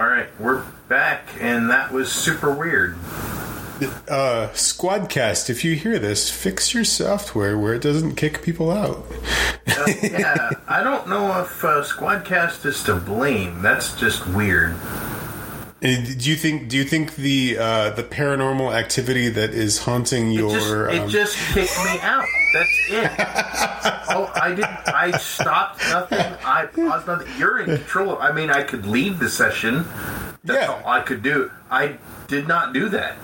All right, we're back, and that was super weird. Uh, Squadcast, if you hear this, fix your software where it doesn't kick people out. Uh, yeah, I don't know if uh, Squadcast is to blame. That's just weird. And do you think? Do you think the uh, the paranormal activity that is haunting It your? just, it um, just kicked me out. That's it. oh, I didn't. I stopped nothing. I paused nothing. You're in control. I mean, I could leave the session. That's Yeah. all I could do. I did not do that.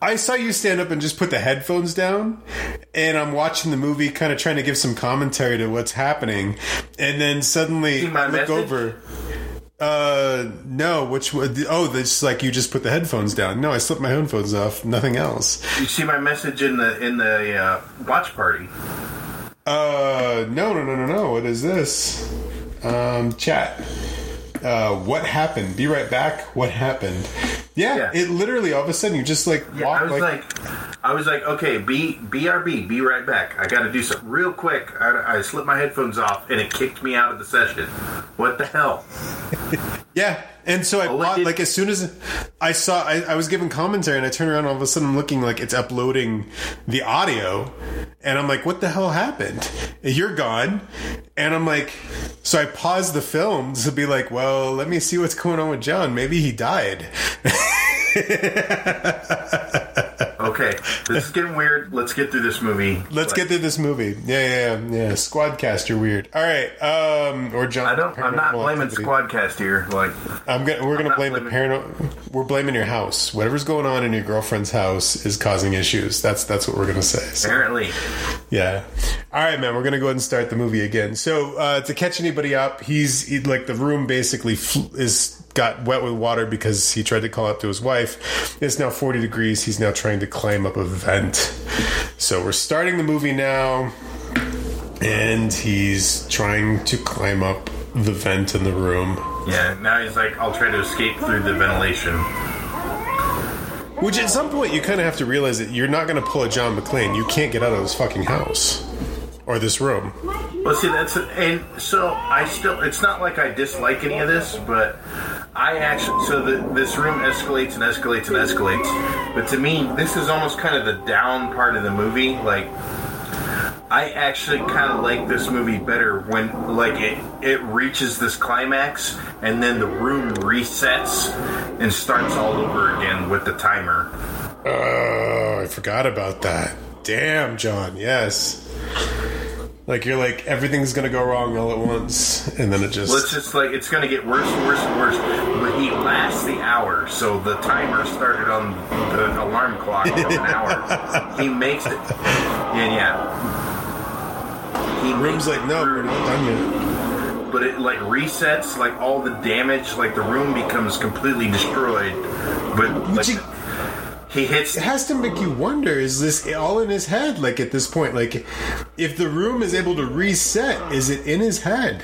I saw you stand up and just put the headphones down, and I'm watching the movie, kind of trying to give some commentary to what's happening, and then suddenly I look message? over. Uh, no. Which one? Oh, this like you just put the headphones down. No, I slipped my headphones off. Nothing else. You see my message in the in the uh, watch party. Uh, no, no, no, no, no. What is this? Um, chat. Uh, what happened? Be right back. What happened? Yeah, Yeah. it literally all of a sudden you just like Yeah, walk I was like, I was like, okay, B BRB, be right back. I got to do something real quick. I, I slipped my headphones off, and it kicked me out of the session. What the hell? Yeah, and so I it bought like as soon as I saw I, I was giving commentary and I turn around all of a sudden I'm looking like it's uploading the audio and I'm like what the hell happened? You're gone. And I'm like so I paused the film to be like well let me see what's going on with John. Maybe he died Okay, this is getting weird. Let's get through this movie. let's get through this movie yeah yeah yeah, yeah. Squadcast you're weird all right um or John I don't. I'm not blaming Activity. Squadcast here. Like, I'm gonna we're gonna not blame the blaming- parano We're blaming your house. Whatever's going on in your girlfriend's house is causing issues. That's that's what we're gonna say. So, apparently, yeah. All right, man. We're gonna go ahead and start the movie again. So uh, to catch anybody up, he's he, like the room basically fl- is got wet with water because he tried to call out to his wife. It's now 40 degrees. He's now trying to climb up a vent. So we're starting the movie now, and he's trying to climb up the vent in the room. yeah. Now he's like, I'll try to escape through the ventilation. Which at some point you kind of have to realize that you're not going to pull a John McClane. You can't get out of this fucking house or this room. Well, see, that's and so I still. It's not like I dislike any of this, but I actually. So the, this room escalates and escalates and escalates, but to me, this is almost kind of the down part of the movie. Like, I actually kind of like this movie better when like it it reaches this climax and then the room resets and starts all over again with the timer. Oh, I forgot about that. Damn, John. Yes. Like you're like everything's gonna go wrong all at once, and then it just. It's just like it's to get worse and worse and worse. But he lasts the hour, so the timer started on the alarm clock of an hour. He makes it, yeah, yeah. He Room's like, no, we're not done yet. But it like resets, like all the damage, like the room becomes completely destroyed. But like, he hits. It has to make you wonder: Is this all in his head? Like at this point, like if the room is able to reset, is it in his head?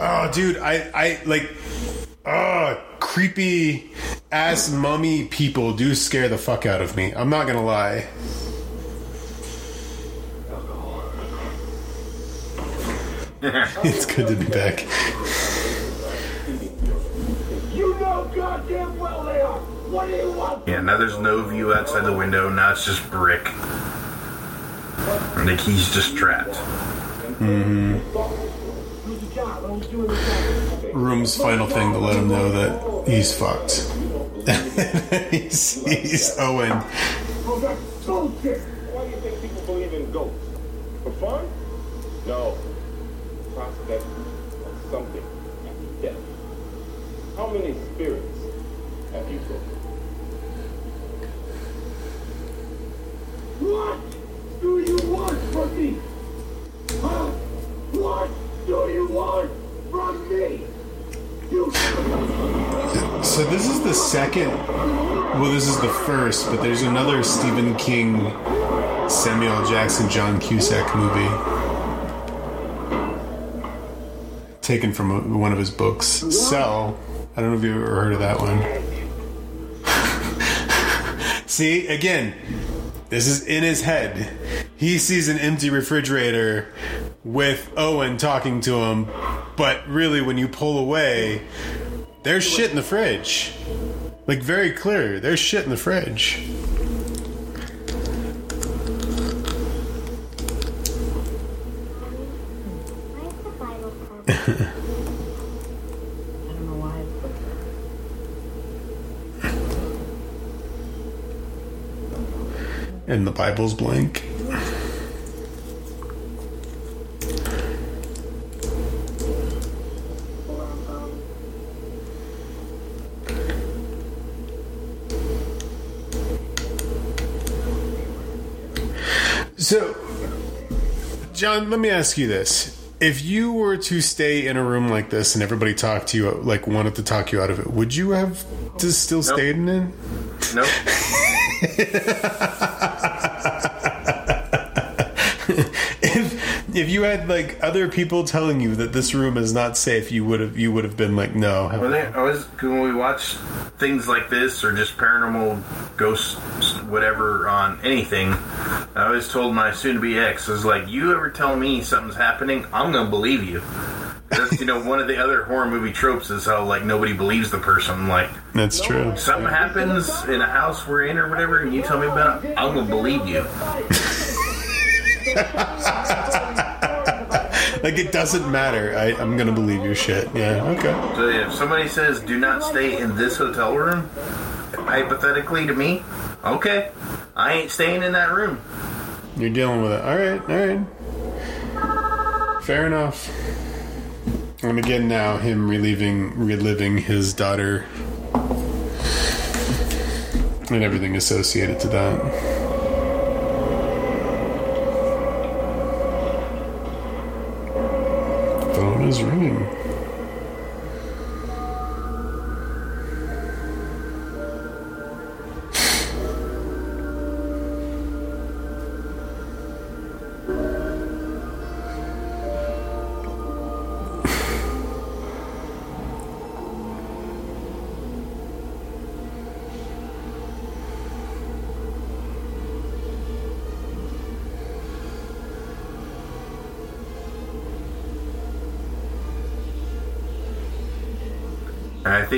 Oh, dude, I, I like, oh, creepy ass mummy people do scare the fuck out of me. I'm not gonna lie. it's good to be back. You know goddamn well they are. What do you want? Yeah, now there's no view outside the window. Now it's just brick. Like he's just trapped. Lose a job. I don't do anything. Room's final thing to let him know that he's fucked. he sees Owen. Oh, that's bullshit. Why do you think people believe in ghosts? For fun? No. Prospect of something after death. How many spirits have you broken? What do you want from me? Huh? What do you want from me? You. So this is the second. Well, this is the first, but there's another Stephen King, Samuel Jackson, John Cusack movie taken from one of his books. Cell. I don't know if you've ever heard of that one. See, again, this is in his head. He sees an empty refrigerator with Owen talking to him, but really, when you pull away, there's shit in the fridge. Like, very clear, there's shit in the fridge. Where's the Bible part? I don't know why I put And the Bible's blank. So, John, let me ask you this. If you were to stay in a room like this and everybody talked to you, like wanted to talk you out of it, would you have to still stayed in it? Nope. if you had like other people telling you that this room is not safe, you would have you would have been like, no. When they, I was when we watch things like this or just paranormal ghosts, whatever on anything. I always told my soon-to-be ex, "I was like, you ever tell me something's happening, I'm gonna believe you." That's you know one of the other horror movie tropes is how like nobody believes the person. Like That's true. something happens in a house we're in or whatever, and you tell me about, it, I'm gonna believe you. Like it doesn't matter. I, I'm gonna believe your shit. Yeah. Okay. So if somebody says, "Do not stay in this hotel room," hypothetically to me, okay, I ain't staying in that room. You're dealing with it. All right. All right. Fair enough. And again, now him reliving reliving his daughter and everything associated to that. Phone is ringing.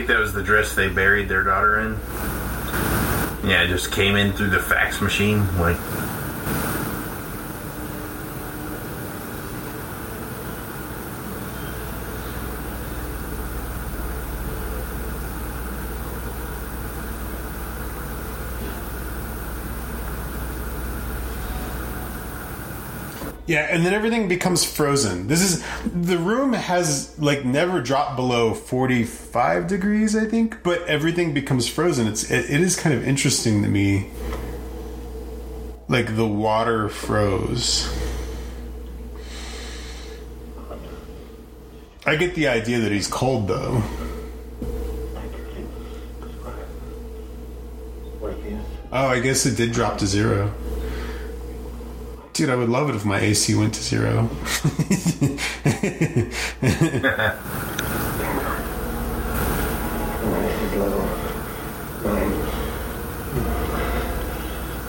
Think that was the dress they buried their daughter in. Yeah, it just came in through the fax machine. Like, Yeah, and then everything becomes frozen. This is the room has like never dropped below 45 degrees, I think, but everything becomes frozen. It's it, it is kind of interesting to me like the water froze. I get the idea that he's cold though. Oh, I guess it did drop to zero. Dude, I would love it if my AC went to zero.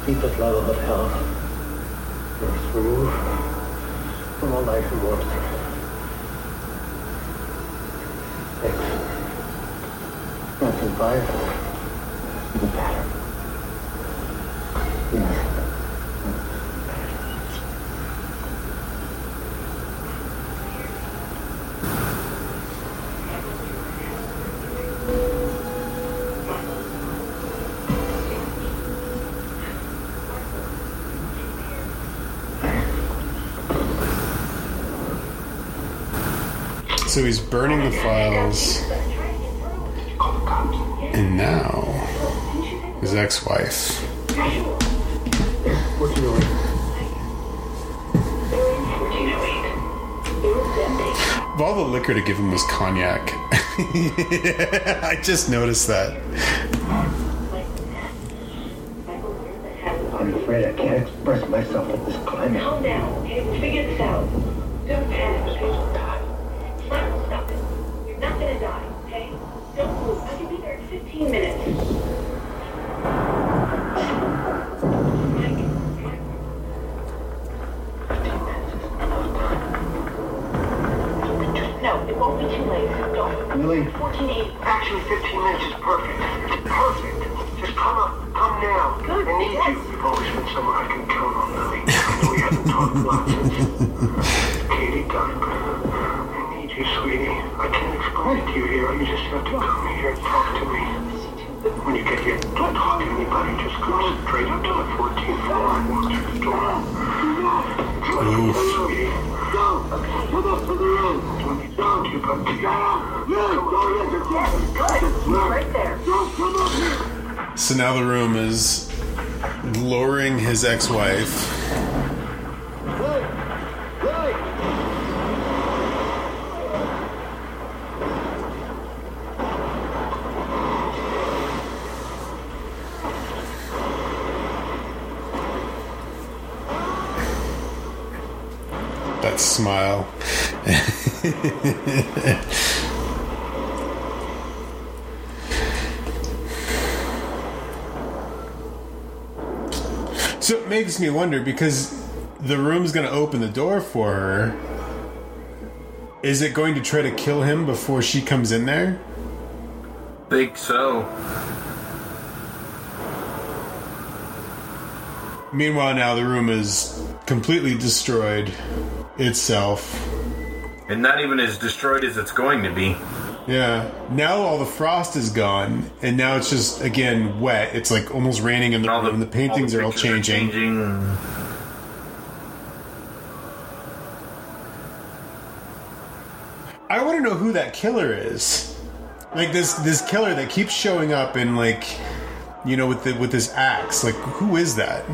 Deepest level of hell. Most removed from all life and warmth. Six. Nothing five. Even better. So he's burning the files, and now his ex-wife. What you doing? Of all the liquor to give him was cognac. I just noticed that. I'm afraid I can't express myself in this climate. Calm down, okay? We'll figure this out. Don't panic, okay? Stop, stop it. You're not gonna die, okay? Don't move. I can be there in 15 minutes. No, it won't be too late. Don't. Really? 1480. Actually, 15 minutes is perfect. Perfect. Just come up. Come now. Good, I need yes. you. You've always been someone I can count on, Lily. I know we haven't talked a lot since Katie died, but I need you, sweetie. I can't explain it to you here. You just have to come here and talk to me. When you get here, don't talk to anybody. Just go straight up to the 14th floor and walk through the door. Oof. Sweetie. Go. Come up to the room. Don't need to talk to you, but to you. Right there. Don't come up here. So now the room is luring his ex-wife. Smile. so it makes me wonder because the room's going to open the door for her. Is it going to try to kill him before she comes in there? Think so. Meanwhile, now the room is completely destroyed itself. And not even as destroyed as it's going to be. Yeah. Now all the frost is gone, and now it's just again wet. It's like almost raining in the All room. The, paintings are all changing. changing. I want to know who that killer is. Like this this killer that keeps showing up and like you know with the with this axe. Like who is that?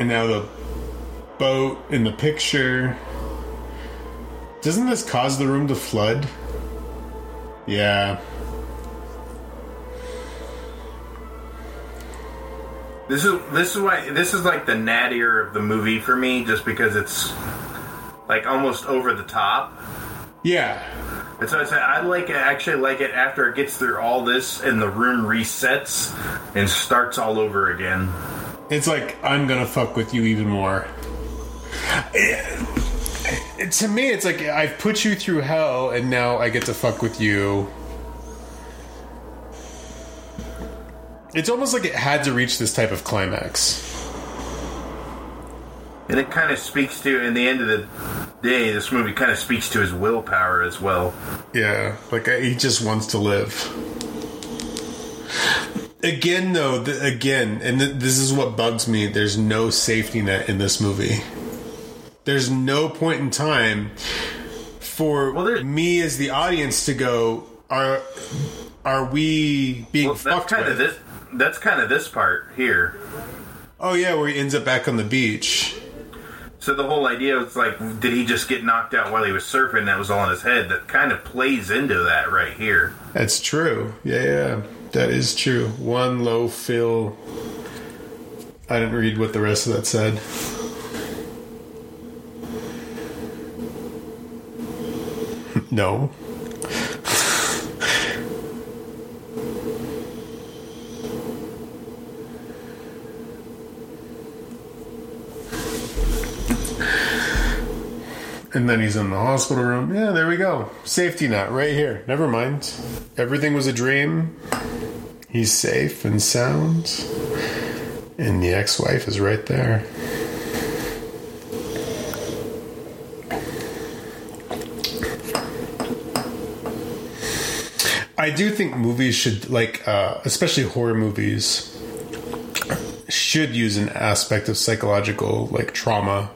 And now the boat in the picture. Doesn't this cause the room to flood? Yeah. This is this is why this is like the nattier of the movie for me, just because it's like almost over the top. Yeah. And so I said I like it. Actually, like it after it gets through all this and the room resets and starts all over again. It's like I'm gonna fuck with you even more. It- to me, it's like I've put you through hell, and now I get to fuck with you. It's almost like it had to reach this type of climax. And it kind of speaks to, in the end of the day, this movie kind of speaks to his willpower as well. Yeah, like I, he just wants to live. Again, though, th- again, and th- this is what bugs me. There's no safety net in this movie. There's no point in time for Well, me as the audience to go, are are we being Well, that's kind with? of this. That's kind of this part here. Oh yeah, where he ends up back on the beach. So the whole idea was like, did he just get knocked out while he was surfing? That was all in his head. That kind of plays into that right here. That's true. Yeah, yeah, that is true. One low fill. I didn't read what the rest of that said. no. And then he's in the hospital room. Yeah, there we go. Safety net right here. Never mind. Everything was a dream. He's safe and sound. And the ex wife is right there. I do think movies should, like, uh, especially horror movies, should use an aspect of psychological, like, trauma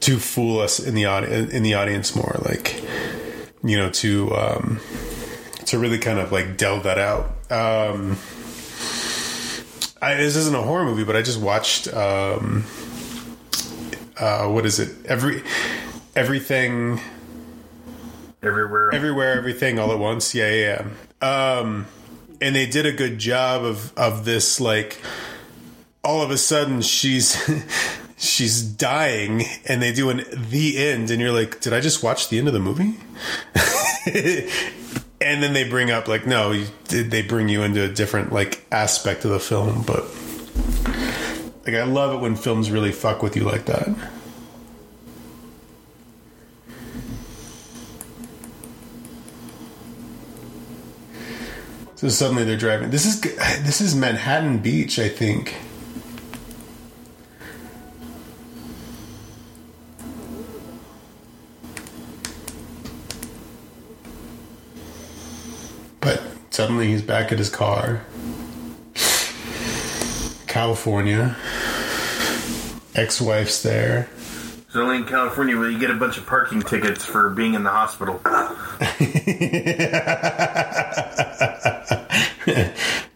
to fool us in the audi- in the audience more like you know to um to really kind of like delve that out um I, this isn't a horror movie but i just watched um uh what is it every everything Everywhere. everywhere everything all at once yeah yeah, yeah. um and they did a good job of of this like all of a sudden she's she's dying and they do an the end and you're like did i just watch the end of the movie and then they bring up like no, you, they bring you into a different like aspect of the film, but like I love it when films really fuck with you like that. So suddenly they're driving. This is this is Manhattan Beach, I think. But suddenly he's back at his car. California. Ex-wife's there. It's only in California where you get a bunch of parking tickets for being in the hospital.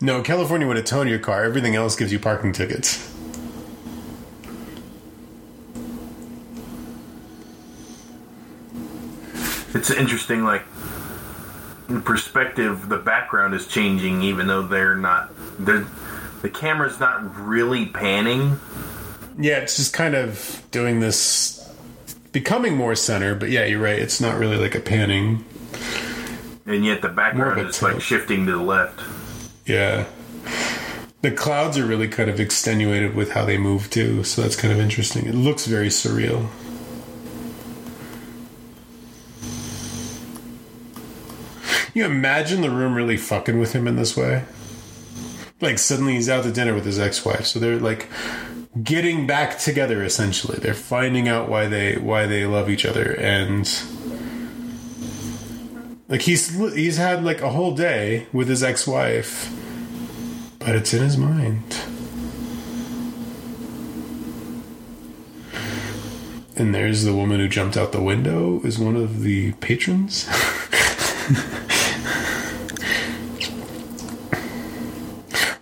No, California would have towed your car. Everything else gives you parking tickets. It's interesting, like perspective, the background is changing, even though they're not. They're, the camera's not really panning. Yeah, it's just kind of doing this, becoming more center. But yeah, you're right. It's not really like a panning. and yet the background is like shifting to the left. Yeah. The clouds are really kind of extenuated with how they move too, so that's kind of interesting. It looks very surreal. You imagine the room really fucking with him in this way? Like suddenly he's out to dinner with his ex-wife, so they're like getting back together essentially. They're finding out why they why they love each other and like he's he's had like a whole day with his ex-wife, but it's in his mind. And there's the woman who jumped out the window is one of the patrons.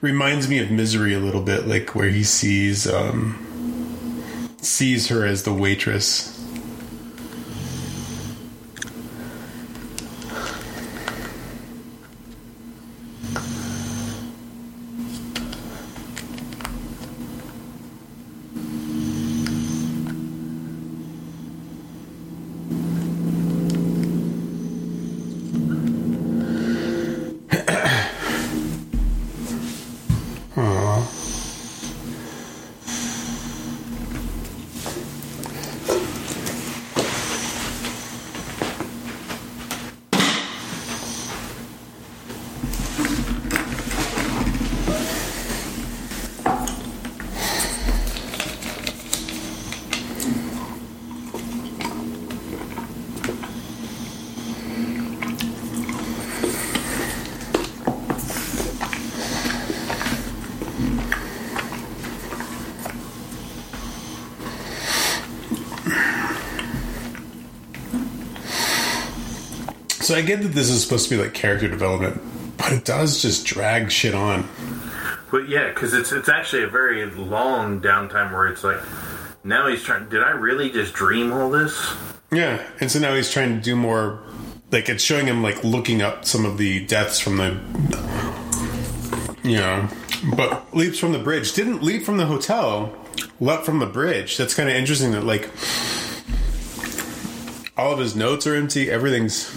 Reminds me of Misery a little bit, like where he sees um sees her as the waitress So I get that this is supposed to be like character development, but it does just drag shit on. But yeah, because it's it's actually a very long downtime where it's like now he's trying. Did I really just dream all this? Yeah, and so now he's trying to do more. Like it's showing him like looking up some of the deaths from the, you know, but leaps from the bridge didn't leap from the hotel, leapt from the bridge. That's kind of interesting. That like all of his notes are empty. Everything's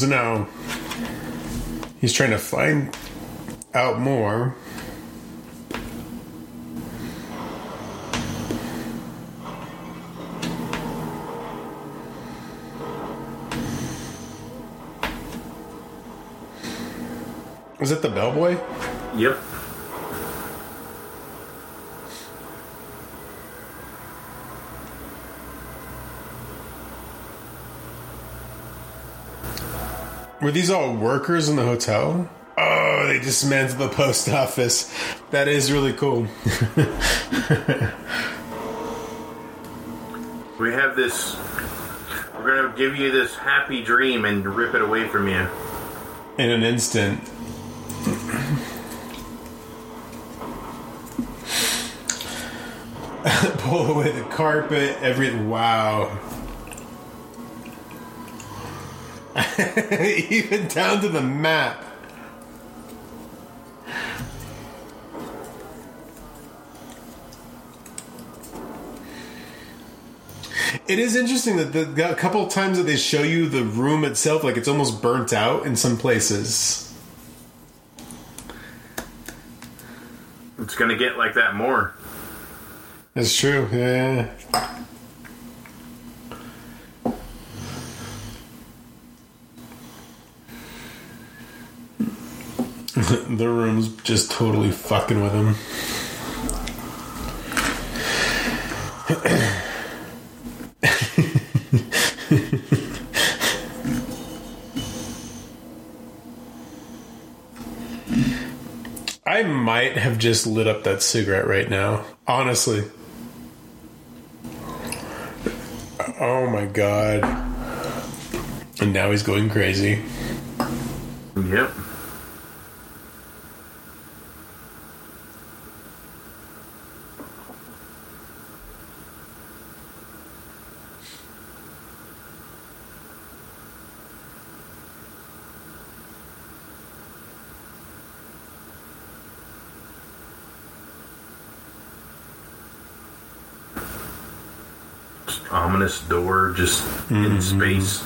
So now he's trying to find out more. Was it the bellboy? Yep. Were these all workers in the hotel? Oh, they dismantled the post office. That is really cool. We have this. We're gonna give you this happy dream and rip it away from you. In an instant. Pull away the carpet, every wow. Even down to the map. It is interesting that the a couple of times that they show you the room itself, like it's almost burnt out in some places. It's gonna get like that more. That's true. Yeah. The room's just totally fucking with him. I might have just lit up that cigarette right now. Honestly. Oh my god. And now he's going crazy. Yep. Ominous door just in mm-hmm. space.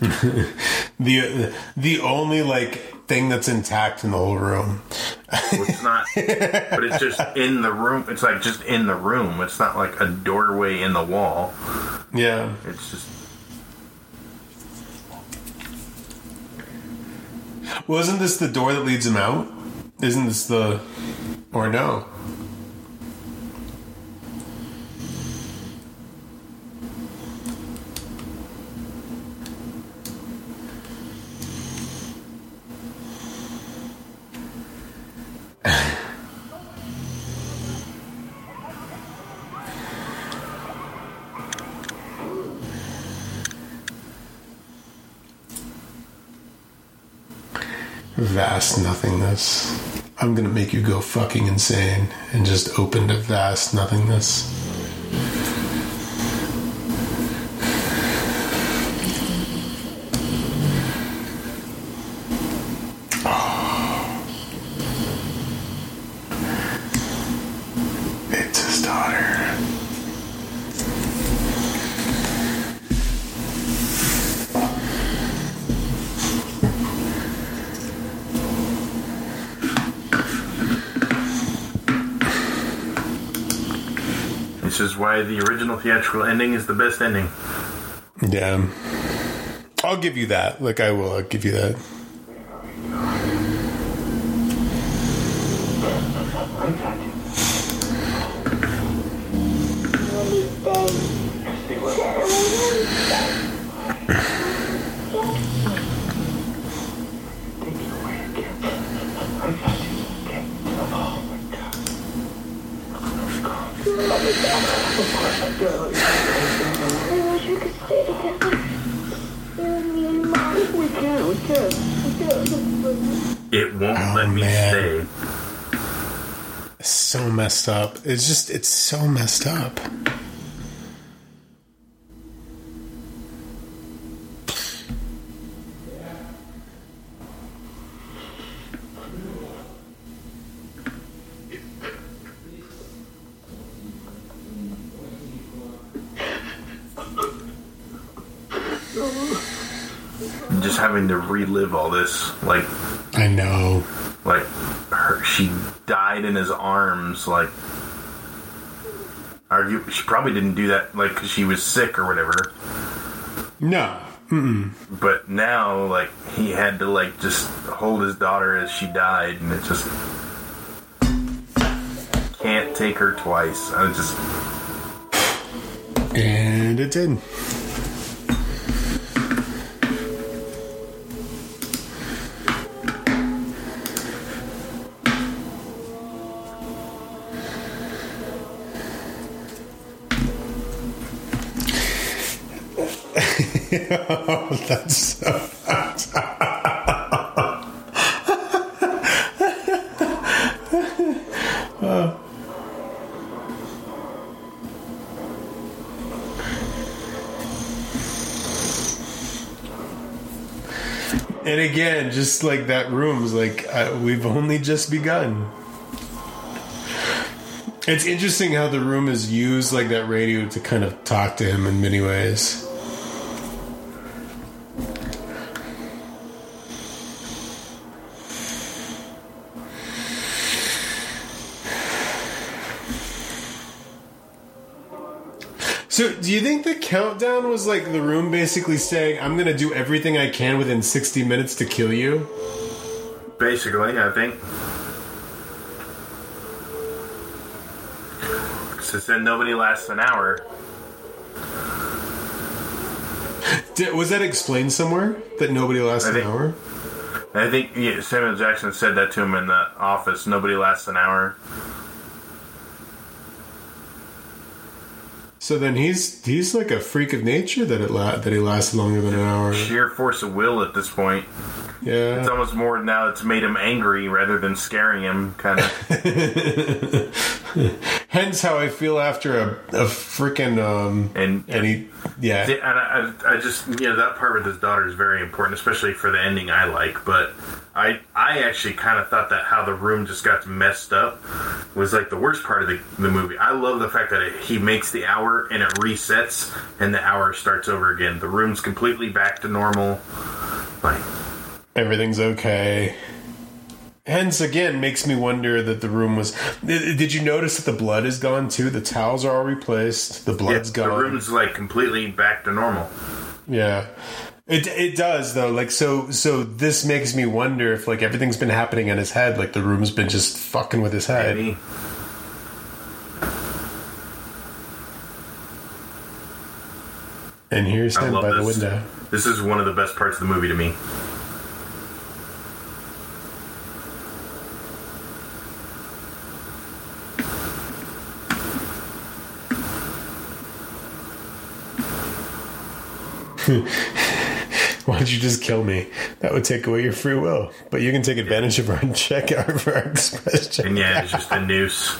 The the only like thing that's intact in the whole room. Well, it's not, but it's just in the room. It's like just in the room. It's not like a doorway in the wall. Yeah. It's just Wasn't this the door that leads him out? Isn't this the or no? Vast nothingness. I'm gonna make you go fucking insane and just open to vast nothingness. It's his daughter. this is the original theatrical ending is the best ending. Yeah. I'll give you that. Like I will, I'll give you that. Take it away again. I got you. Okay. Oh my god. I wish we could stay together. You and me and Mom. We can, we can, we can. It won't Oh, let me man. stay. It's so messed up. It's just it's so messed up. Just having to relive all this, like, I know. like she died in his arms. Like, argue, she probably didn't do that, like, because she was sick or whatever. No. But now, like, he had to like just hold his daughter as she died, and it just can't take her twice. I just And it did. That's so And again, just like that room's like uh, we've only just begun. It's interesting how the room is used like that radio to kind of talk to him in many ways. Do you think the countdown was like the room basically saying, I'm to do everything I can within 60 minutes to kill you? Basically, I think. Since then, nobody lasts an hour. Did, was that explained somewhere? That nobody lasts I an think- hour? I think yeah, Samuel Jackson said that to him in the office. Nobody lasts an hour. So then he's he's like a freak of nature that it la- that he lasts longer than an hour. Sheer force of will at this point. Yeah, it's almost more now it's made him angry rather than scaring him, kind of. Hence how I feel after a, a freaking um And and he yeah. and I, I, I just you know that part with his daughter is very important, especially for the ending I like. But I I actually kind of thought that how the room just got messed up was like the worst part of the, the movie. I love the fact that it, he makes the hour and it resets and the hour starts over again. The room's completely back to normal. Like everything's okay. Hence, again, makes me wonder that the room was. Did you notice that the blood is gone too? The towels are all replaced. The yeah, gone. the room's like completely back to normal. Yeah. It, it does though like so so this makes me wonder if like everything's been happening in his head like the room's been just fucking with his head Maybe. and here's him by the this. window This is one of the best parts of the movie to me. why don't you just kill me that would take away your free will but you can take advantage of our check for our express And yeah, it's just a noose.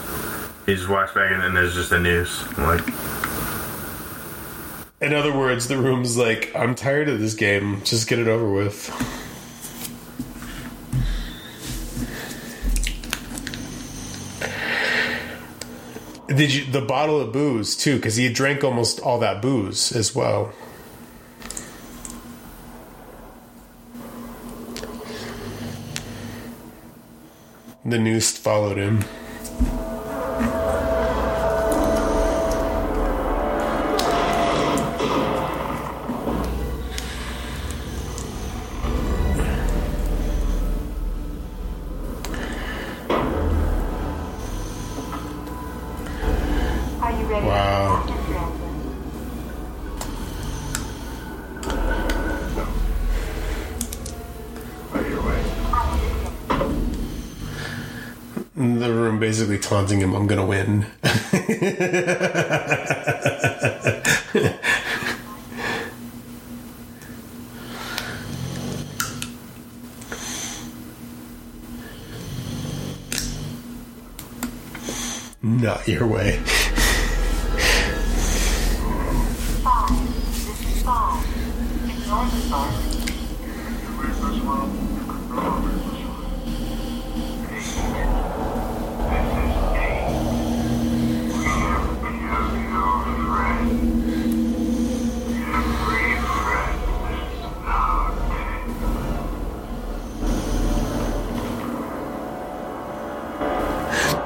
He just walks back and then there's just a noose. Like, in other words the room's like i'm tired of this game just get it over with Did you the bottle of booze too? Because he drank almost all that booze as well. The noose followed him. Basically taunting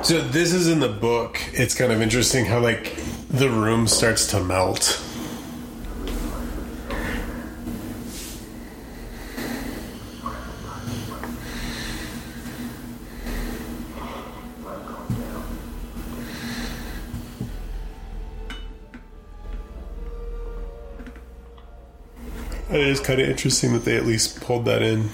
So this is in the book. It's kind of interesting how like the room starts to melt. It is kind of interesting that they at least pulled that in.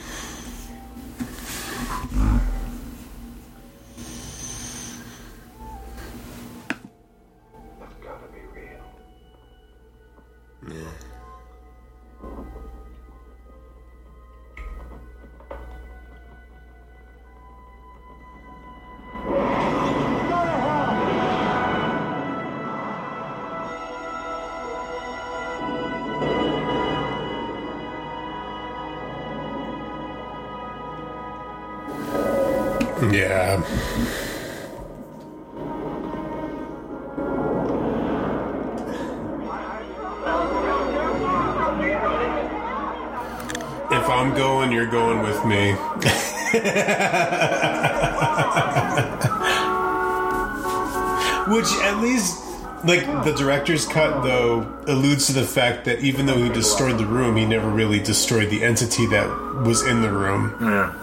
The director's cut though alludes to the fact that even though he destroyed the room, he never really destroyed the entity that was in the room. Yeah.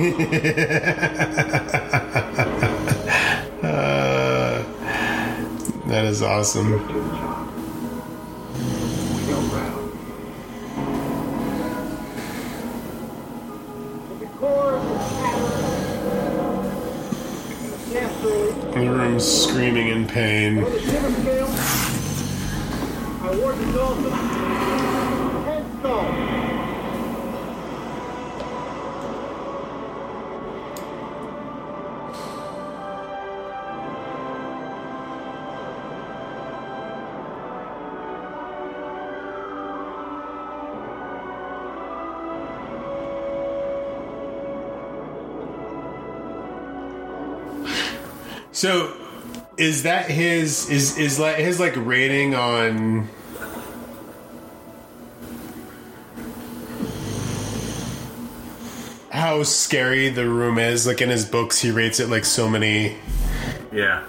That is awesome. The room's screaming in pain. So, is that his is is like his like rating on? How scary the room is. Like in his books, he rates it like so many. Yeah.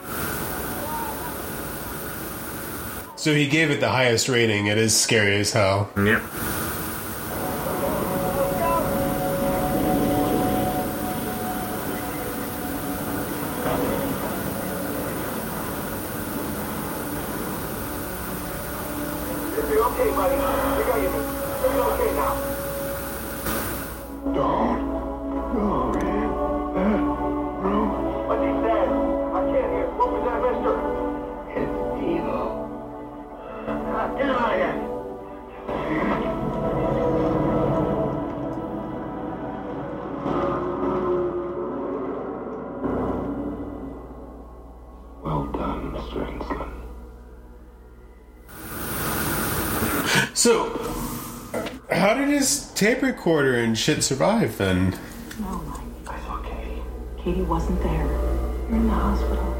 So he gave it the highest rating. It is scary as hell. Yep. You're So, how did his tape recorder and shit survive then? No, Mike. I saw Katie. Katie wasn't there. You're in the hospital. Hospital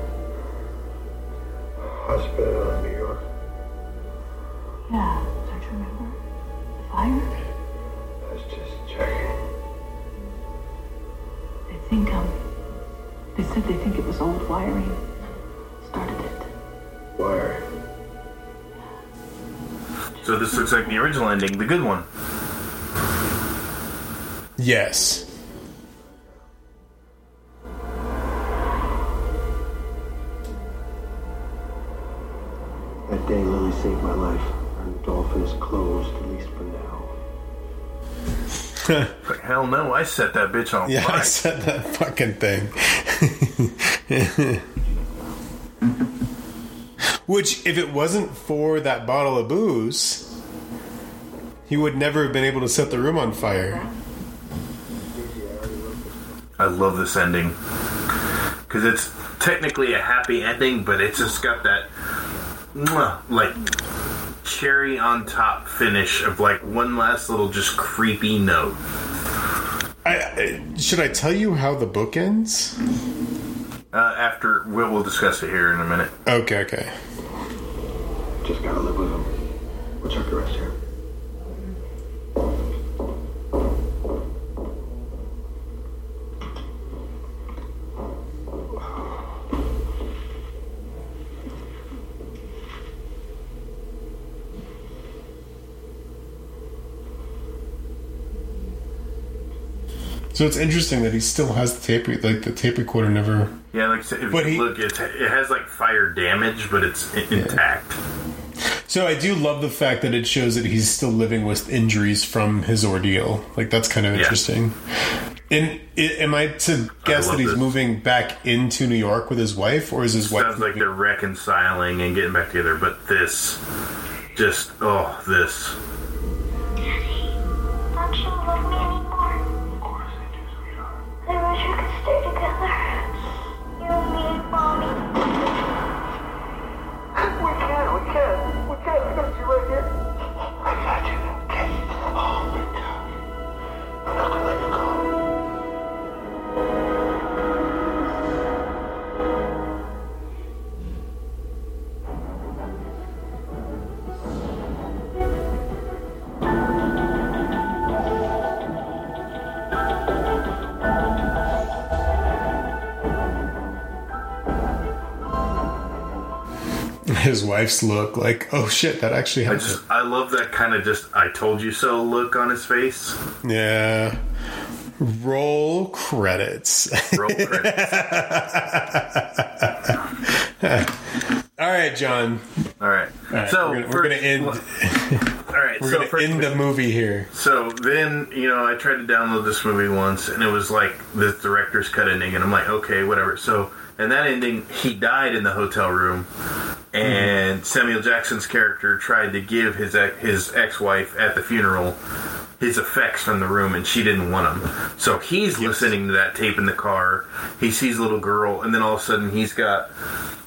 looks like the original ending, the good one. Yes. That day, Lily saved my life. Her dolphin is closed, at least for now. Like, hell no, I set that bitch on Yeah, I fire. said that fucking thing. Which, if it wasn't for that bottle of booze, he would never have been able to set the room on fire. I love this ending because it's technically a happy ending, but it's just got that like cherry on top finish of like one last little just creepy note. I, I, should I tell you how the book ends? Uh, after we'll, we'll discuss it here in a minute. Okay, okay. Just gotta live with him. We'll check the rest here. So it's interesting that he still has the tape, like the tape recorder never. Yeah, like I if But you he- look, it's, it has like fire damage, but it's i- intact. So I do love the fact that it shows that he's still living with injuries from his ordeal. Like that's kind of Yeah. interesting. And i am I to guess love that he's this. moving back into New York with his wife, or is his wife? Sounds like they're reconciling and getting back together, but this, just oh, this. His wife's look, like, oh shit, that actually I happened. just I love that kind of just I told you so look on his face. yeah. Roll credits. Roll credits. All right, John. All right. All right, so we're first- gonna end. All right. We're so gonna first- end the movie here. So then, you know, I tried to download this movie once, and it was like the director's cut ending, and I'm like, okay, whatever. So, and that ending, he died in the hotel room, and Samuel Jackson's character tried to give his ex- his ex wife at the funeral his effects from the room, and she didn't want them. So he's listening to that tape in the car. He sees a little girl, and then all of a sudden he's got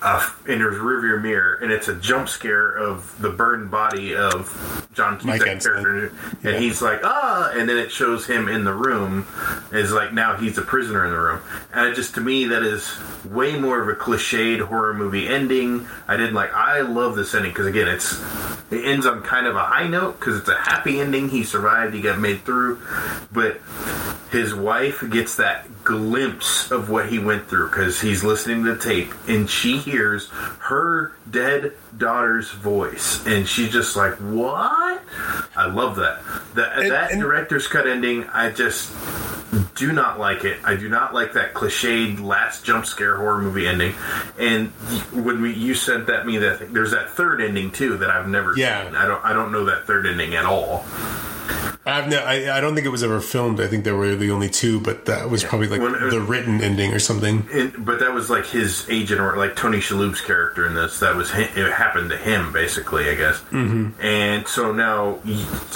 uh, in his rearview mirror, and it's a jump scare of the burned body of John Mike Cusack Enslin. character, and he's like, ah, and then it shows him in the room. Is like now he's a prisoner in the room, and it just to me that is way more of a cliched horror movie ending. I didn't like. I love this ending because again, it's it ends on kind of a high note because it's a happy ending. He survived. He got made through, but his wife gets that glimpse of what he went through because he's listening to the tape and she hears her dead daughter's voice and she's just like what? I love that. That, And- that and- director's cut ending i just do not like it. I do not like that cliched last jump scare horror movie ending. And when we, you sent that me that there's that third ending too that i've never Yeah. seen. I don't i don't know that third ending at all I've no, I, I don't think it was ever filmed. I think there were the only two, but that was probably like When- the written ending or something. And, but that was like his agent or like Tony Shalhoub's character in this. That was it happened to him basically, I guess. Mm-hmm. And so now,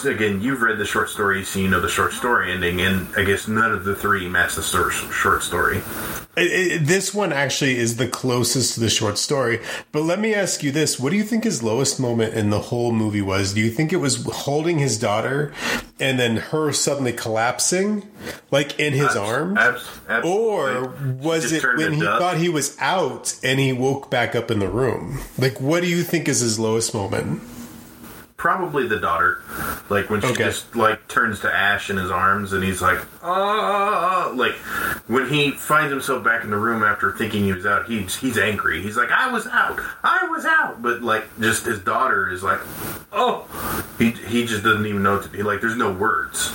again, you've read the short story, so you know the short story ending, and I guess none of the three match the short story. It- it- this one actually is the closest to the short story. But let me ask you this: What do you think his lowest moment in the whole movie was? Do you think it was holding his daughter and then her suddenly collapsing, like in his arms? Abs- abs- Or was it when he dust. thought he was out and he woke back up in the room? Like, what do you think is his lowest moment? Probably the daughter, like when she Okay. just like turns to ash in his arms, and he's like, "Ah!" Like when he finds himself back in the room after thinking he was out, he's he's angry. He's like, "I was out, I was out," but like just his daughter is like, "Oh," he he just doesn't even know to be Like there's no words.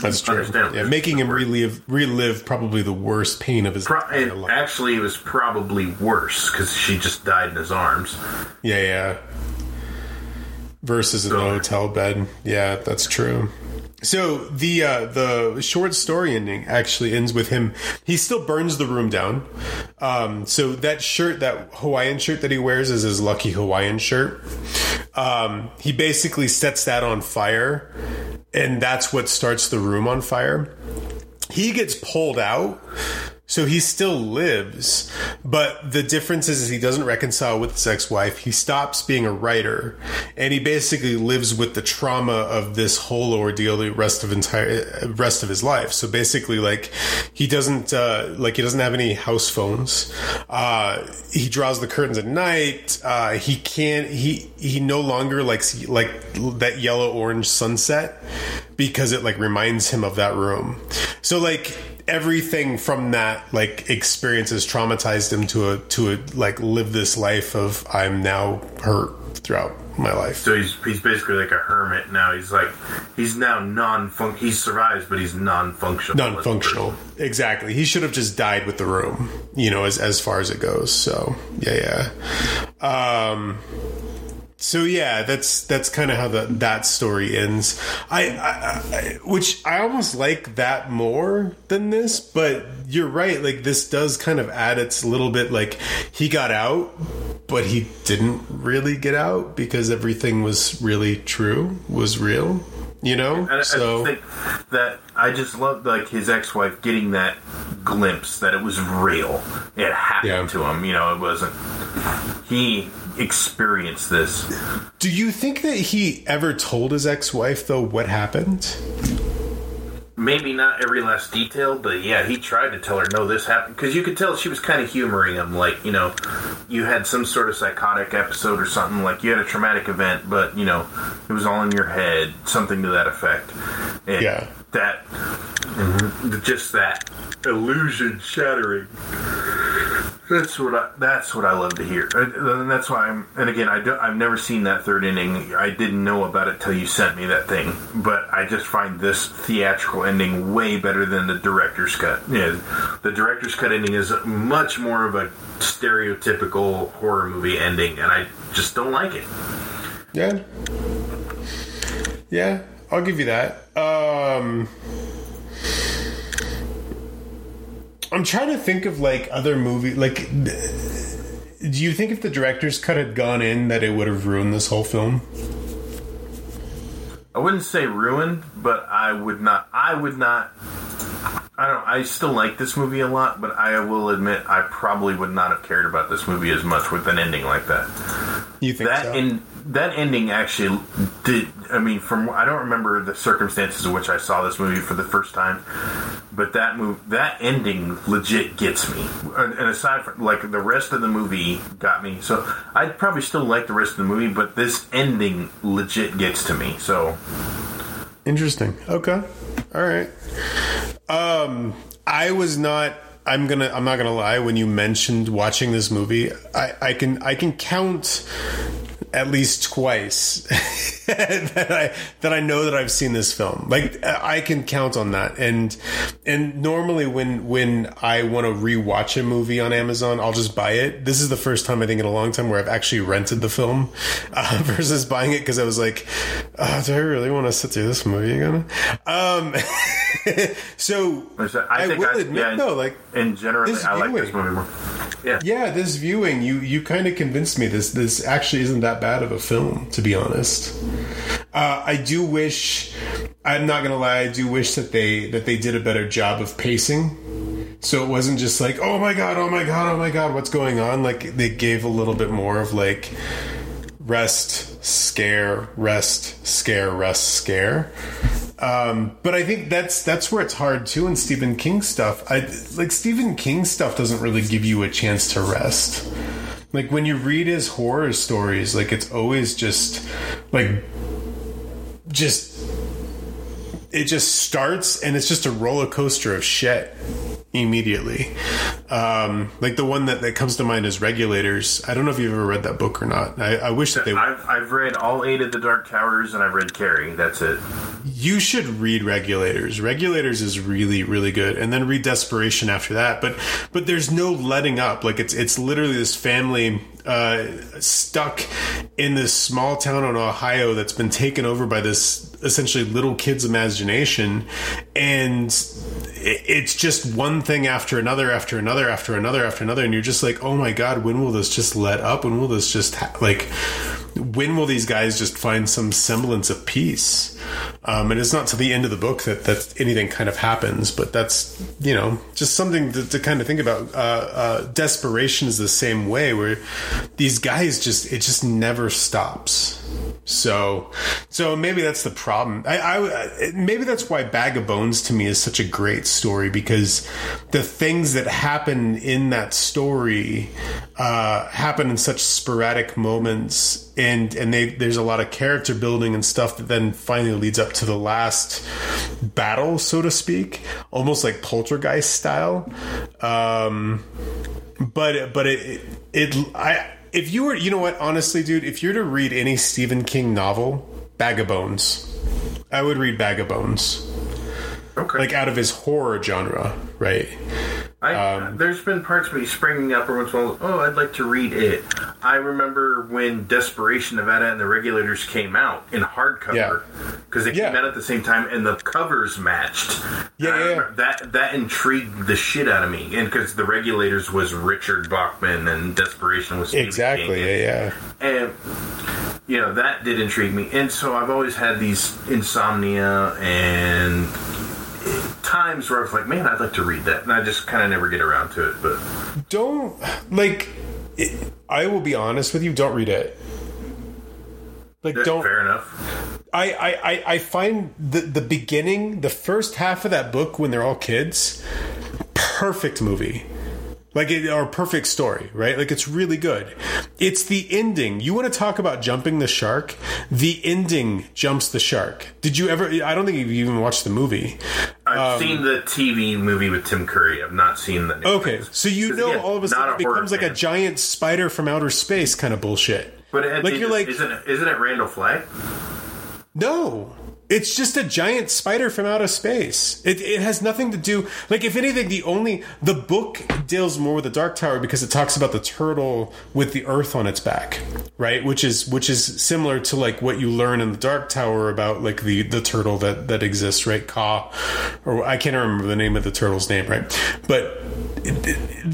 That's true. Yeah, making him relive relive probably the worst pain of his Pro- life. actually, it was probably worse because she just died in his arms. Yeah, yeah. Versus in the hotel bed. Yeah, that's true. So the uh, the short story ending actually ends with him. He still burns the room down. Um, so that shirt, that Hawaiian shirt that he wears, is his lucky Hawaiian shirt. Um, he basically sets that on fire, and that's what starts the room on fire. He gets pulled out, so he still lives. But the difference is, he doesn't reconcile with his ex-wife. He stops being a writer, and he basically lives with the trauma of this whole ordeal the rest of entire rest of his life. So basically, like he doesn't uh, like he doesn't have any house phones. Uh, he draws the curtains at night. Uh, he can't. He he no longer likes like that yellow orange sunset because it like reminds him of that room. So like everything from that like experience has traumatized him to a to a like live this life of I'm now hurt throughout my life. So he's he's basically like a hermit now. He's like he's now non func. He survives, but he's non functional. Non-functional, exactly. He should have just died with the room, you know, as as far as it goes. So yeah, yeah. Um, so yeah, that's that's kind of how the, that story ends. I, I, I, which I almost like that more than this, but you're right. Like this does kind of add its little bit. Like he got out, but he didn't really get out because everything was really true, was real. You know, I- so I think that I just love like his ex-wife getting that glimpse that it was real. It happened Yeah. to him. You know, it wasn't. He experienced this. do you think that he ever told his ex-wife though what happened? Maybe not every last detail, but yeah, he tried to tell her, no, this happened. Because you could tell she was kind of humoring him. Like, you know, you had some sort of psychotic episode or something. Like, you had a traumatic event, but, you know, it was all in your head. Something to that effect. And Yeah. That, mhm, just that illusion shattering. That's what I. That's what I love to hear, and that's why I'm. And again, I don't, I've never seen that third ending. I didn't know about it till you sent me that thing. But I just find this theatrical ending way better than the director's cut. Yeah, the director's cut ending is much more of a stereotypical horror movie ending, and I just don't like it. Yeah. Yeah, I'll give you that. Um I'm trying to think of like other movie like do you think if the director's cut had gone in that it would have ruined this whole film? I wouldn't say ruined, but I would not. I would not. I don't. I still like this movie a lot, but I will admit I probably would not have cared about this movie as much with an ending like that. You think that so? in that ending actually did. I mean, from I don't remember the circumstances in which I saw this movie for the first time, but that move that ending legit gets me. And and aside from like the rest of the movie got me, so I'd probably still like the rest of the movie, but this ending legit gets to me. So Interesting. Okay. All right. Um, I was not. I'm gonna. I'm not gonna lie. When you mentioned watching this movie, I, I can. I can count at least twice that I that I know that I've seen this film. Like I can count on that. And and normally when when I want to rewatch a movie on Amazon, I'll just buy it. This is the first time I think in a long time where I've actually rented the film uh, versus buying it because I was like, oh, do I really want to sit through this movie again? Um, so I, I, think will I, admit yeah, though, like in generally this I like this movie more. Yeah. yeah, this viewing, you you kind of convinced me this this actually isn't that bad of a film, to be honest. Uh, I do wish, I'm not gonna lie, I do wish that they that they did a better job of pacing. So it wasn't just like, oh my god, oh my god, oh my god, what's going on? Like they gave a little bit more of like rest, scare, rest, scare, rest, scare. Um, but I think that's that's where it's hard too in Stephen King stuff. I like Stephen King stuff doesn't really give you a chance to rest. Like when you read his horror stories, like it's always just like just it just starts and it's just a roller coaster of shit immediately. Um, like the one that, that comes to mind is Regulators. I don't know if you've ever read that book or not. I, I wish that they I've, I've read all eight of the Dark Towers and I've read Carrie. That's it. you should read regulators regulators is really really good and then read desperation after that but but there's no letting up like it's it's literally this family uh, stuck in this small town in ohio that's been taken over by this essentially little kid's imagination. And it's just one thing after another after another after another after another. And you're just like oh my god when will this just let up? When will this just ha- like when will these guys just find some semblance of peace? Um, and it's not to the end of the book that, that anything kind of happens but that's you know just something to, to kind of think about. Uh, uh, desperation is the same way where these guys just it just never stops. So, so maybe that's the problem. I, I maybe that's why Bag of Bones to me is such a great story because the things that happen in that story uh, happen in such sporadic moments, and and they there's a lot of character building and stuff that then finally leads up to the last battle, so to speak, almost like Poltergeist style. Um, but but it it, it I if you were you know what honestly dude if you're to read any Stephen King novel Bag of Bones I would read Bag of Bones Okay. like out of his horror genre right I, Um, there's been parts of me springing up every once in a while. Oh, I'd like to read it. I remember when Desperation, Nevada, and the Regulators came out in hardcover because they came out at the same time and the covers matched. Yeah, yeah, yeah. That that intrigued the shit out of me, and because the Regulators was Richard Bachman and Desperation was exactly. King. Yeah, yeah. and you know that did intrigue me and so i've always had these insomnia and times where i was like man i'd like to read that and i just kind of never get around to it but Don't like. It, I will be honest with you. Don't read it. Like, don't. fair enough I, I, I- I find the the beginning, the first half of that book when they're all kids, perfect movie. Like it, or perfect story, right? Like it's really good. It's the ending. You want to talk about jumping the shark? The ending jumps the shark. Did you ever? I don't think you've even watched the movie. i've seen the tv movie with tim curry i've not seen the Um, Okay, so you know again, all of a sudden it becomes like a giant spider from outer space kind of bullshit. but it, like it- you're like, isn't it, isn't it randall flagg No. It's just a giant spider from outer space. It, it has nothing to do. Like, if anything, the only. The book deals more with the Dark Tower because it talks about the turtle with the earth on its back, right? Which is which is similar to like what you learn in the Dark Tower about like the the turtle that that exists, right? Ka, or I can't remember the name of the turtle's name, right? But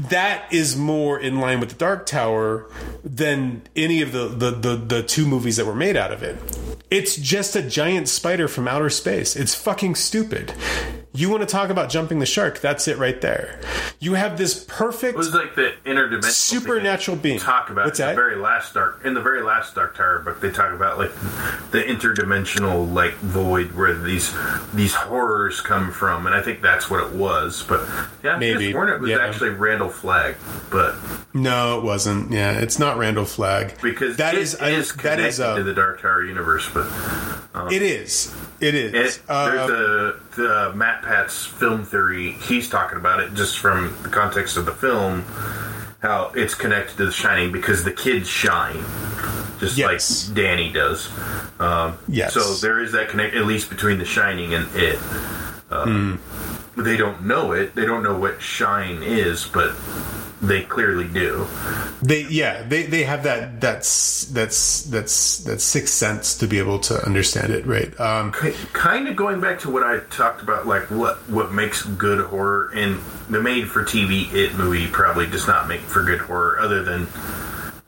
that is more in line with the Dark Tower than any of the the the, the two movies that were made out of it. It's just a giant spider from outer space. It's fucking stupid. You want to talk about jumping the shark? That's it right there. You have this perfect it was like the interdimensional supernatural being. talk about What's in that? the very last dark in the very last dark tower book they talk about like the interdimensional like void where these these horrors come from and i think that's what it was but yeah Maybe, Maybe. it was yeah. actually randall flagg but no, it wasn't. Yeah, it's not Randall Flagg. because that it is, is, I- that is uh, to the dark tower universe but it is. It is. it, Uh, there's the MatPat's film theory. He's talking about it just from the context of the film, how it's connected to The Shining because the kids shine, just Yes. like Danny does. Um, Yes. So there is that connect, at least between The Shining and it. Um, Hmm. They don't know it. They don't know what shine is, but they clearly do. They yeah they they have that that's that's that's that sixth sense to be able to understand it right um kind of going back to what I talked about, like what what makes good horror, and the made-for-TV It movie probably does not make for good horror, other than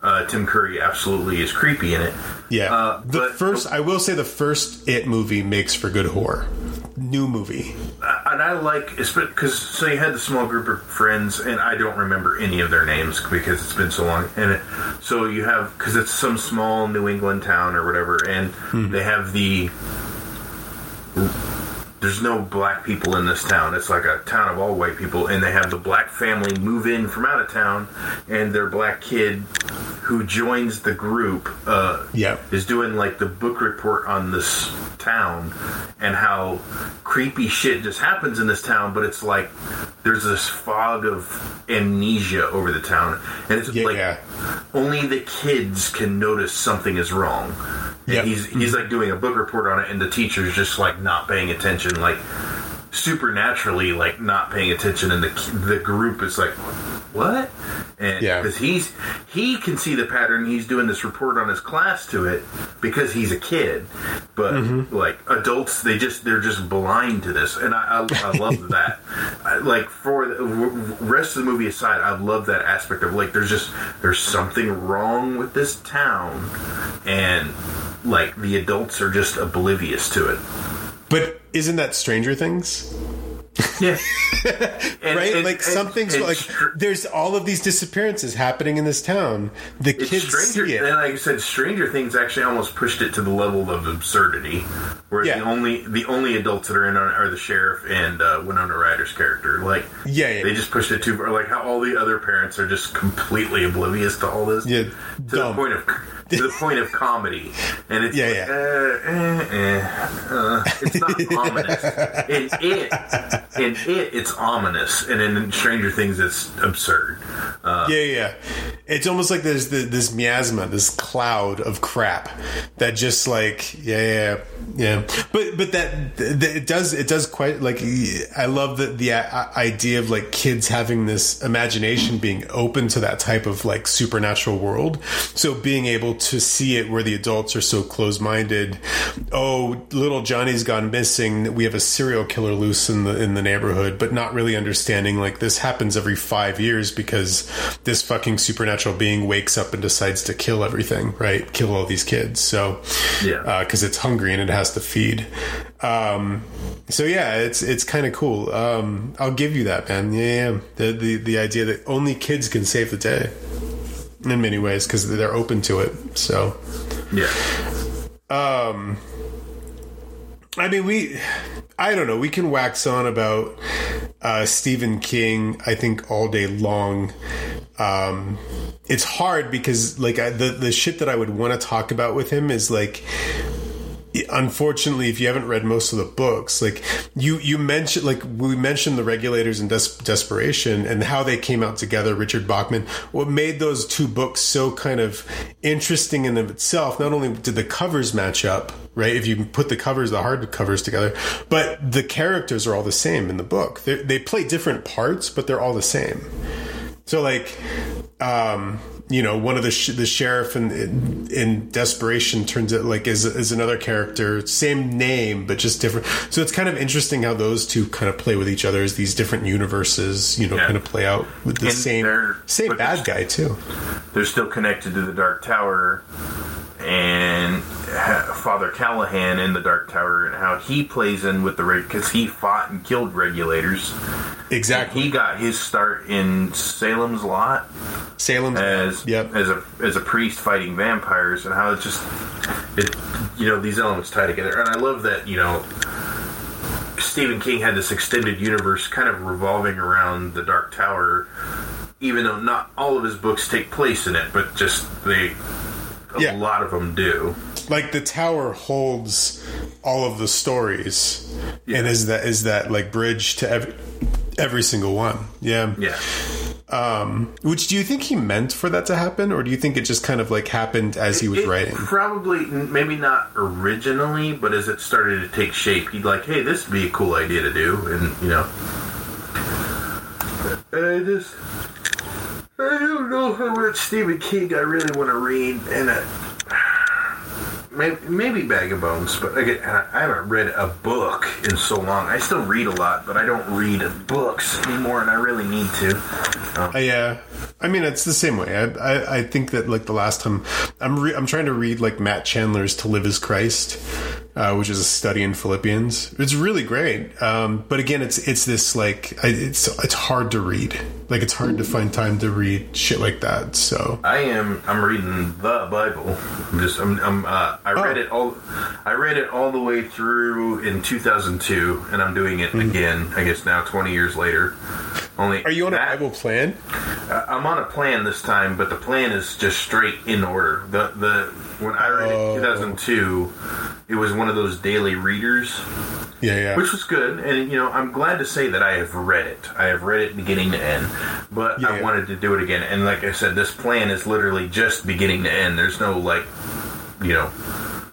uh, Tim Curry absolutely is creepy in it. yeah Uh, the first I will say the first it movie makes for good horror new movie and I like because so you had the small group of friends, and I don't remember any of their names because it's been so long. And it, so you have because it's some small New England town or whatever, and hmm. they have the. There's no black people in this town. It's like a town of all white people, and they have the black family move in from out of town, and their black kid who joins the group uh, Yeah. is doing like the book report on this town and how creepy shit just happens in this town, but it's like there's this fog of amnesia over the town, and it's Yeah, like yeah. only the kids can notice something is wrong. Yep. he's he's like doing a book report on it, and the teacher's just like not paying attention, like supernaturally like not paying attention, and the the group is like, what? And Yeah. because he's he can see the pattern, he's doing this report on his class to it because he's a kid, but Mm-hmm. like adults, they just they're just blind to this, and I I, I love that. I, like for the rest of the movie aside, I love that aspect of like there's just there's something wrong with this town, and like the adults are just oblivious to it. but isn't that Stranger Things Yeah, right and- like and- something's like str- there's all of these disappearances happening in this town the kids Stranger, see and like I said, Stranger Things actually almost pushed it to the level of absurdity, where Yeah. the only the only adults that are in on are the sheriff and uh, Winona Ryder's character. Like, Yeah, yeah. they just pushed it too far. Like how all the other parents are just completely oblivious to all this. Yeah, to dumb. the point of to the point of comedy, and it's Yeah, like, yeah. Uh, eh, eh, uh, it's not ominous. In it, in it, it's ominous, and in Stranger Things, it's absurd. Uh, yeah yeah it's almost like there's the, this miasma, this cloud of crap that just like yeah, yeah, yeah. But but that, that it does it does quite like I love the the idea of like kids having this imagination being open to that type of like supernatural world. So being able to see it where the adults are so close minded. Oh, little Johnny's gone missing. We have a serial killer loose in the in the neighborhood, but not really understanding like this happens every five years because this fucking supernatural being wakes up and decides to kill everything, right? Kill all these kids. So, Yeah. because it's hungry and it has to feed. Um, so yeah, it's it's kind of cool. Um, I'll give you that, man. Yeah, yeah. The, the the idea that only kids can save the day in many ways because they're open to it. So. Yeah. Um, I mean, we, I don't know, we can wax on about uh, Stephen King, I think, all day long. Um, it's hard because, like, I, the, the shit that I would want to talk about with him is like, unfortunately if you haven't read most of the books like you you mentioned like we mentioned the regulators and Des- desperation and how they came out together richard bachman. What made those two books so kind of interesting in of itself not only did the covers match up right if you put the covers the hard covers together but the characters are all the same in the book. They they play different parts but they're all the same. So like, um, you know, one of the sh- the sheriff in, in in desperation turns it like is is another character, same name but just different. So it's kind of interesting how those two kind of play with each other as these different universes, you know, Yeah. kind of play out with the And same same bad guy too. They're still connected to the Dark Tower and Father Callahan in the Dark Tower and how he plays in with the raid because he fought and killed regulators. Exactly. He got his start in Salem's Lot Salem's as Yep. as a as a priest fighting vampires and how it just it you know these elements tie together and I love that you know Stephen King had this extended universe kind of revolving around the Dark Tower even though not all of his books take place in it but just they a Yeah. lot of them do like the tower holds all of the stories and is that is that like bridge to every every single one. Yeah. yeah Um, which do you think he meant for that to happen, or do you think it just kind of like happened as he was It writing? Probably, maybe not originally, but as it started to take shape, he'd like, "Hey, this would be a cool idea to do," and you know, I just, I don't know how much Stephen King I really want to read, and uh, maybe, Bag of Bones, but again, I I haven't read a book in so long. I still read a lot, but I don't read books anymore, and I really need to. Uh, yeah, I mean it's the same way. I, I I think that like the last time I'm re- I'm trying to read like Matt Chandler's To Live Is Christ, uh, which is a study in Philippians. It's really great, um, but again, it's it's this like it's it's hard to read. Like it's hard to find time to read shit like that. So I am. I'm reading the Bible. I'm just. I'm. I'm uh, I read Oh. it all. I read it all the way through in 2002, and I'm doing it again. I guess now, 20 years later. Only. Are you on a Bible plan? uh, I'm on a plan this time, but the plan is just straight in order. The the when I read it in 2002, it was one of those daily readers, Yeah, yeah. which was good. And you know, I'm glad to say that I have read it. I have read it beginning to end, but Yeah, I yeah. wanted to do it again. And like I said, this plan is literally just beginning to end. There's no like, you know.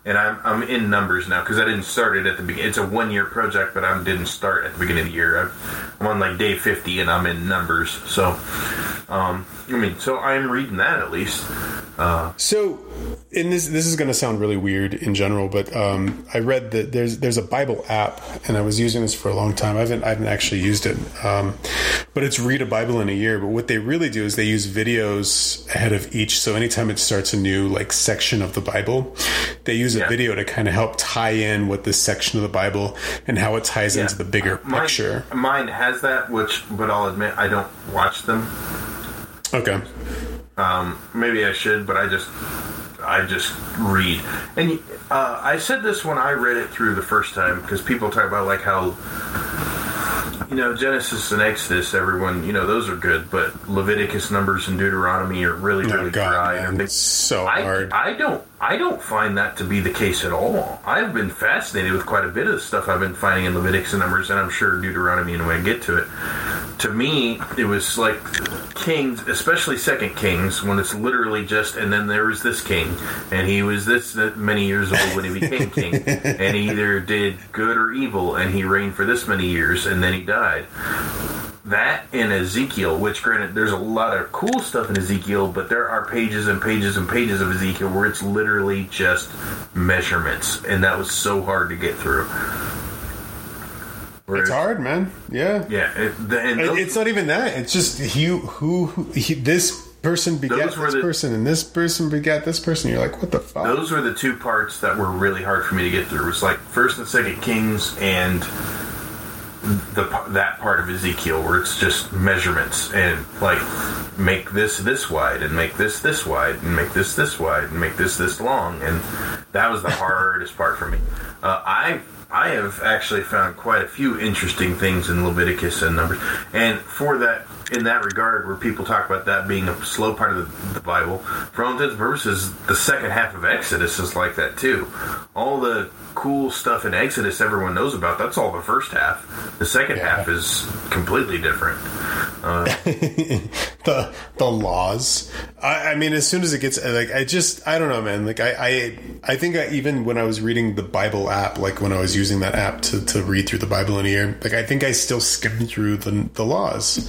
And I'm, I'm in numbers now because I didn't start it at the beginning. It's a one year project, but I didn't start at the beginning of the year. I've, I'm on like day 50 and I'm in numbers. So, um, I mean, so I'm reading that at least. So, in this, this is going to sound really weird in general, but um, I read that there's there's a Bible app, and I was using this for a long time. I haven't I haven't actually used it, um, but it's read a Bible in a year. But what they really do is they use videos ahead of each. So anytime it starts a new like section of the Bible, they use a video to kind of help tie in with this section of the Bible and how it ties into the bigger Mine, picture. mine has that, which, but I'll admit I don't watch them. Okay. Um, maybe I should, but I just I just read. And uh, I said this when I read it through the first time because people talk about like how you know Genesis and Exodus, everyone you know those are good, but Leviticus, Numbers, and Deuteronomy are really Oh, really God, dry. man, and they- it's so I, hard. I don't I don't find that to be the case at all. I've been fascinated with quite a bit of the stuff I've been finding in Leviticus and Numbers, and I'm sure Deuteronomy and when I get to it. To me, it was like Kings, especially Second Kings, when it's literally just, and then there was this king, and he was this many years old when he became king, and he either did good or evil, and he reigned for this many years, and then he died that in Ezekiel, which granted there's a lot of cool stuff in Ezekiel, but there are pages and pages and pages of Ezekiel where it's literally just measurements, and that was so hard to get through. It's hard, man. Yeah. Yeah, it, the, It- those, it's not even that. It's just you who, who he, this person begat this the- person, and this person begat this person. You're like, what the fuck? those were the two parts that were really hard for me to get through. It was like First and Second Kings and the that part of Ezekiel where it's just measurements and like make this this wide and make this this wide and make this this wide and make this this long and that was the hardest part for me. Uh, I I have actually found quite a few interesting things in Leviticus and Numbers, and for that in that regard, where people talk about that being a slow part of the, the Bible, for all intents and purposes, the second half of Exodus is like that too. All the cool stuff in Exodus everyone knows about, that's all the first half. The second half is completely different. the the laws. I, I mean, as soon as it gets like, I just I don't know, man. Like I I, I think I, even when I was reading the Bible app, like when I was using that app to, to read through the Bible in a year, like I think I still skimmed through the the laws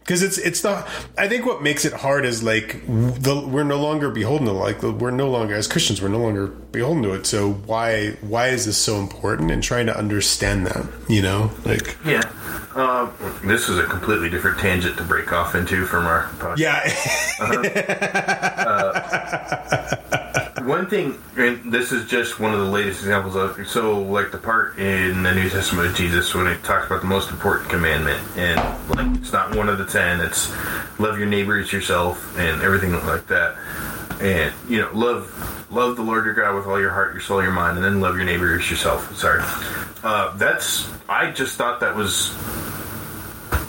because it's it's not. I think what makes it hard is like the we're no longer beholden to like we're no longer as Christians we're no longer beholden to it. So why why is this so important? And trying to understand that, you know, like Yeah. Uh, this is a completely different tangent to break off into from our podcast. yeah. One thing, and this is just one of the latest examples of so, like the part in the New Testament of Jesus when it talks about the most important commandment, and like it's not one of the ten. It's love your neighbor as yourself, and everything like that. And you know, love love the Lord your God with all your heart, your soul, your mind, and then love your neighbor as yourself. Sorry, uh, that's I just thought that was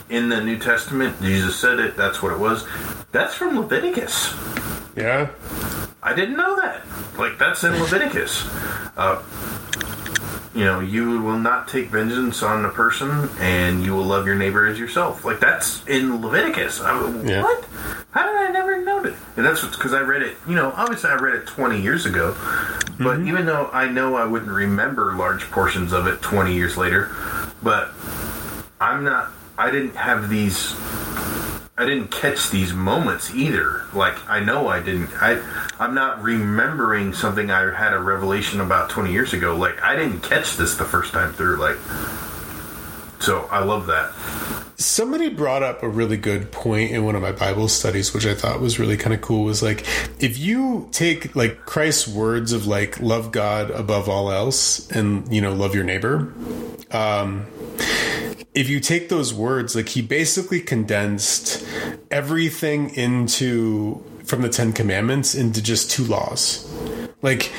in the New Testament. Jesus said it. That's what it was. That's from Leviticus. yeah. I didn't know that. Like that's in Leviticus. Uh, you know, you will not take vengeance on a person, and you will love your neighbor as yourself. Like that's in Leviticus. I, Yeah. What? How did I never know it? And that's because I read it. You know, obviously I read it 20 years ago. But even though I know I wouldn't remember large portions of it 20 years later, but I'm not. I didn't have these I didn't catch these moments either. Like I know I didn't. I I'm not remembering something I had a revelation about 20 years ago. Like I didn't catch this the first time through. Like so, I love that. Somebody brought up a really good point in one of my Bible studies, which I thought was really kind of cool. Was like, if you take like Christ's words of like love God above all else, and you know love your neighbor, um, if you take those words, like he basically condensed everything into from the Ten Commandments into just two laws. Like,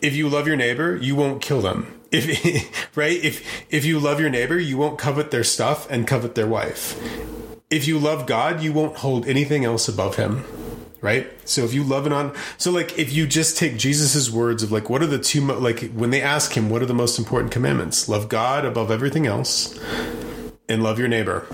if you love your neighbor, you won't kill them. If right, if if you love your neighbor, you won't covet their stuff and covet their wife. If you love God, you won't hold anything else above him. Right? So if you love it on so like if you just take Jesus's words of like what are the two mo- like when they ask him what are the most important commandments? Love God above everything else and love your neighbor.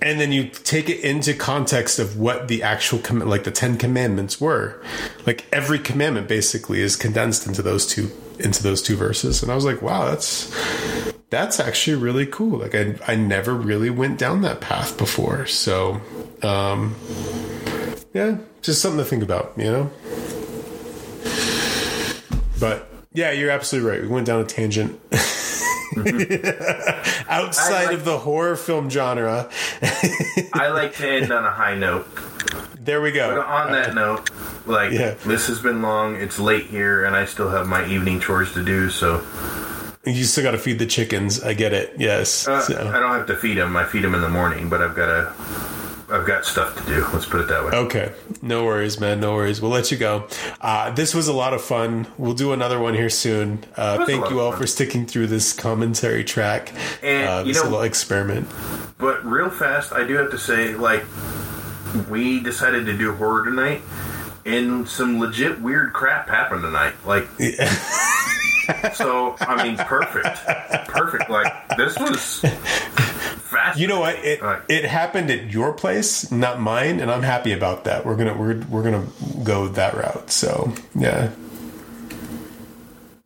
And then you take it into context of what the actual comm- like the 10 commandments were. Like every commandment basically is condensed into those two into those two verses. And i was like wow that's that's actually really cool. Like i, I never really went down that path before. So um yeah just something to think about you know but yeah you're absolutely right we went down a tangent outside like- of the horror film genre I like to end on a high note. there we go But on that note, like Yeah. this has been long. It's late here, and I still have my evening chores to do. So You still got to feed the chickens. I get it. Yes. uh, So- I don't have to feed them. I feed them in the morning, but I've got to. I've got stuff to do. Let's put it that way. Okay. No worries, man. No worries. We'll let you go. Uh, this was a lot of fun. We'll do another one here soon. Uh, thank you all for sticking through this commentary track. And, uh, you this know- little experiment. But real fast, I do have to say, like, we decided to do horror tonight, and some legit weird crap happened tonight. Like, so I mean, perfect, perfect. Like this was. You know what? It Right. it happened at your place, not mine, and I'm happy about that. We're gonna we're we're gonna go that route. So yeah.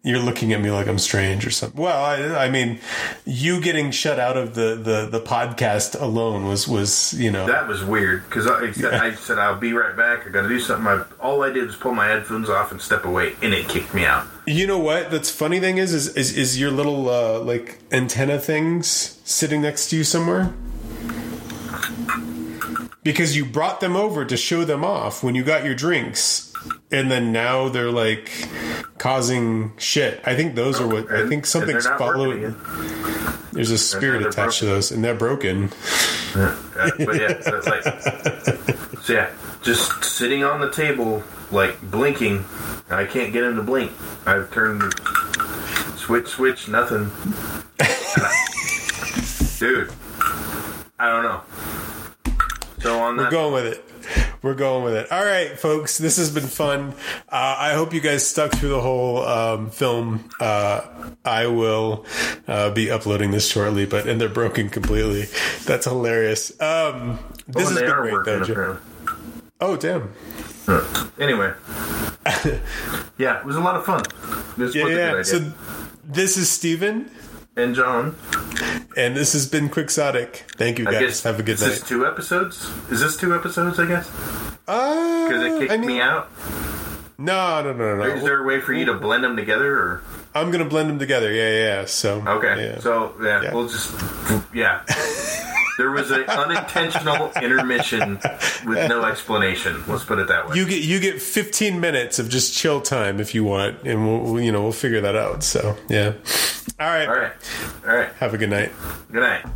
You're looking at me like I'm strange or something. Well, I, I mean, you getting shut out of the, the, the podcast alone was was you know That was weird because I said, I said I'll be right back. I got to do something. I, all I did was pull my headphones off and step away, and it kicked me out. You know what? That's funny thing is is is, is your little uh, like antenna things sitting next to you somewhere? Because you brought them over to show them off when you got your drinks, and then now they're like causing shit. I think those are what I think something's and they're not working following. There's a spirit attached to those, and they're broken. Yeah, but yeah, so it's like, so yeah, just sitting on the table, like blinking. I can't get him to blink. I've turned the switch, switch, nothing. Dude, I don't know. So on We're going with it. We're going with it. All right, folks. This has been fun. Uh, I hope you guys stuck through the whole um, film. Uh, I will uh, be uploading this shortly, but and they're broken completely. That's hilarious. Um, this oh, has been great, though. Oh, damn. Anyway, yeah, it was a lot of fun. This Yeah, was a good yeah. So this is Steven, and John, and this has been Quixotic. Thank you, I guys. Have a good is night. this two episodes? Is this two episodes? I guess Uh, because it kicked I mean, me out. No, no, no, no. Is there a way for you to blend them together, or I'm gonna blend them together. Yeah, yeah. So okay? yeah. So yeah, Yeah. we'll just yeah. there was an unintentional intermission with no explanation. Let's put it that way. You get you get 15 minutes of just chill time if you want, and we'll we'll, you know we'll figure that out. So yeah. All right. All right, all right. Have a good night. Good night.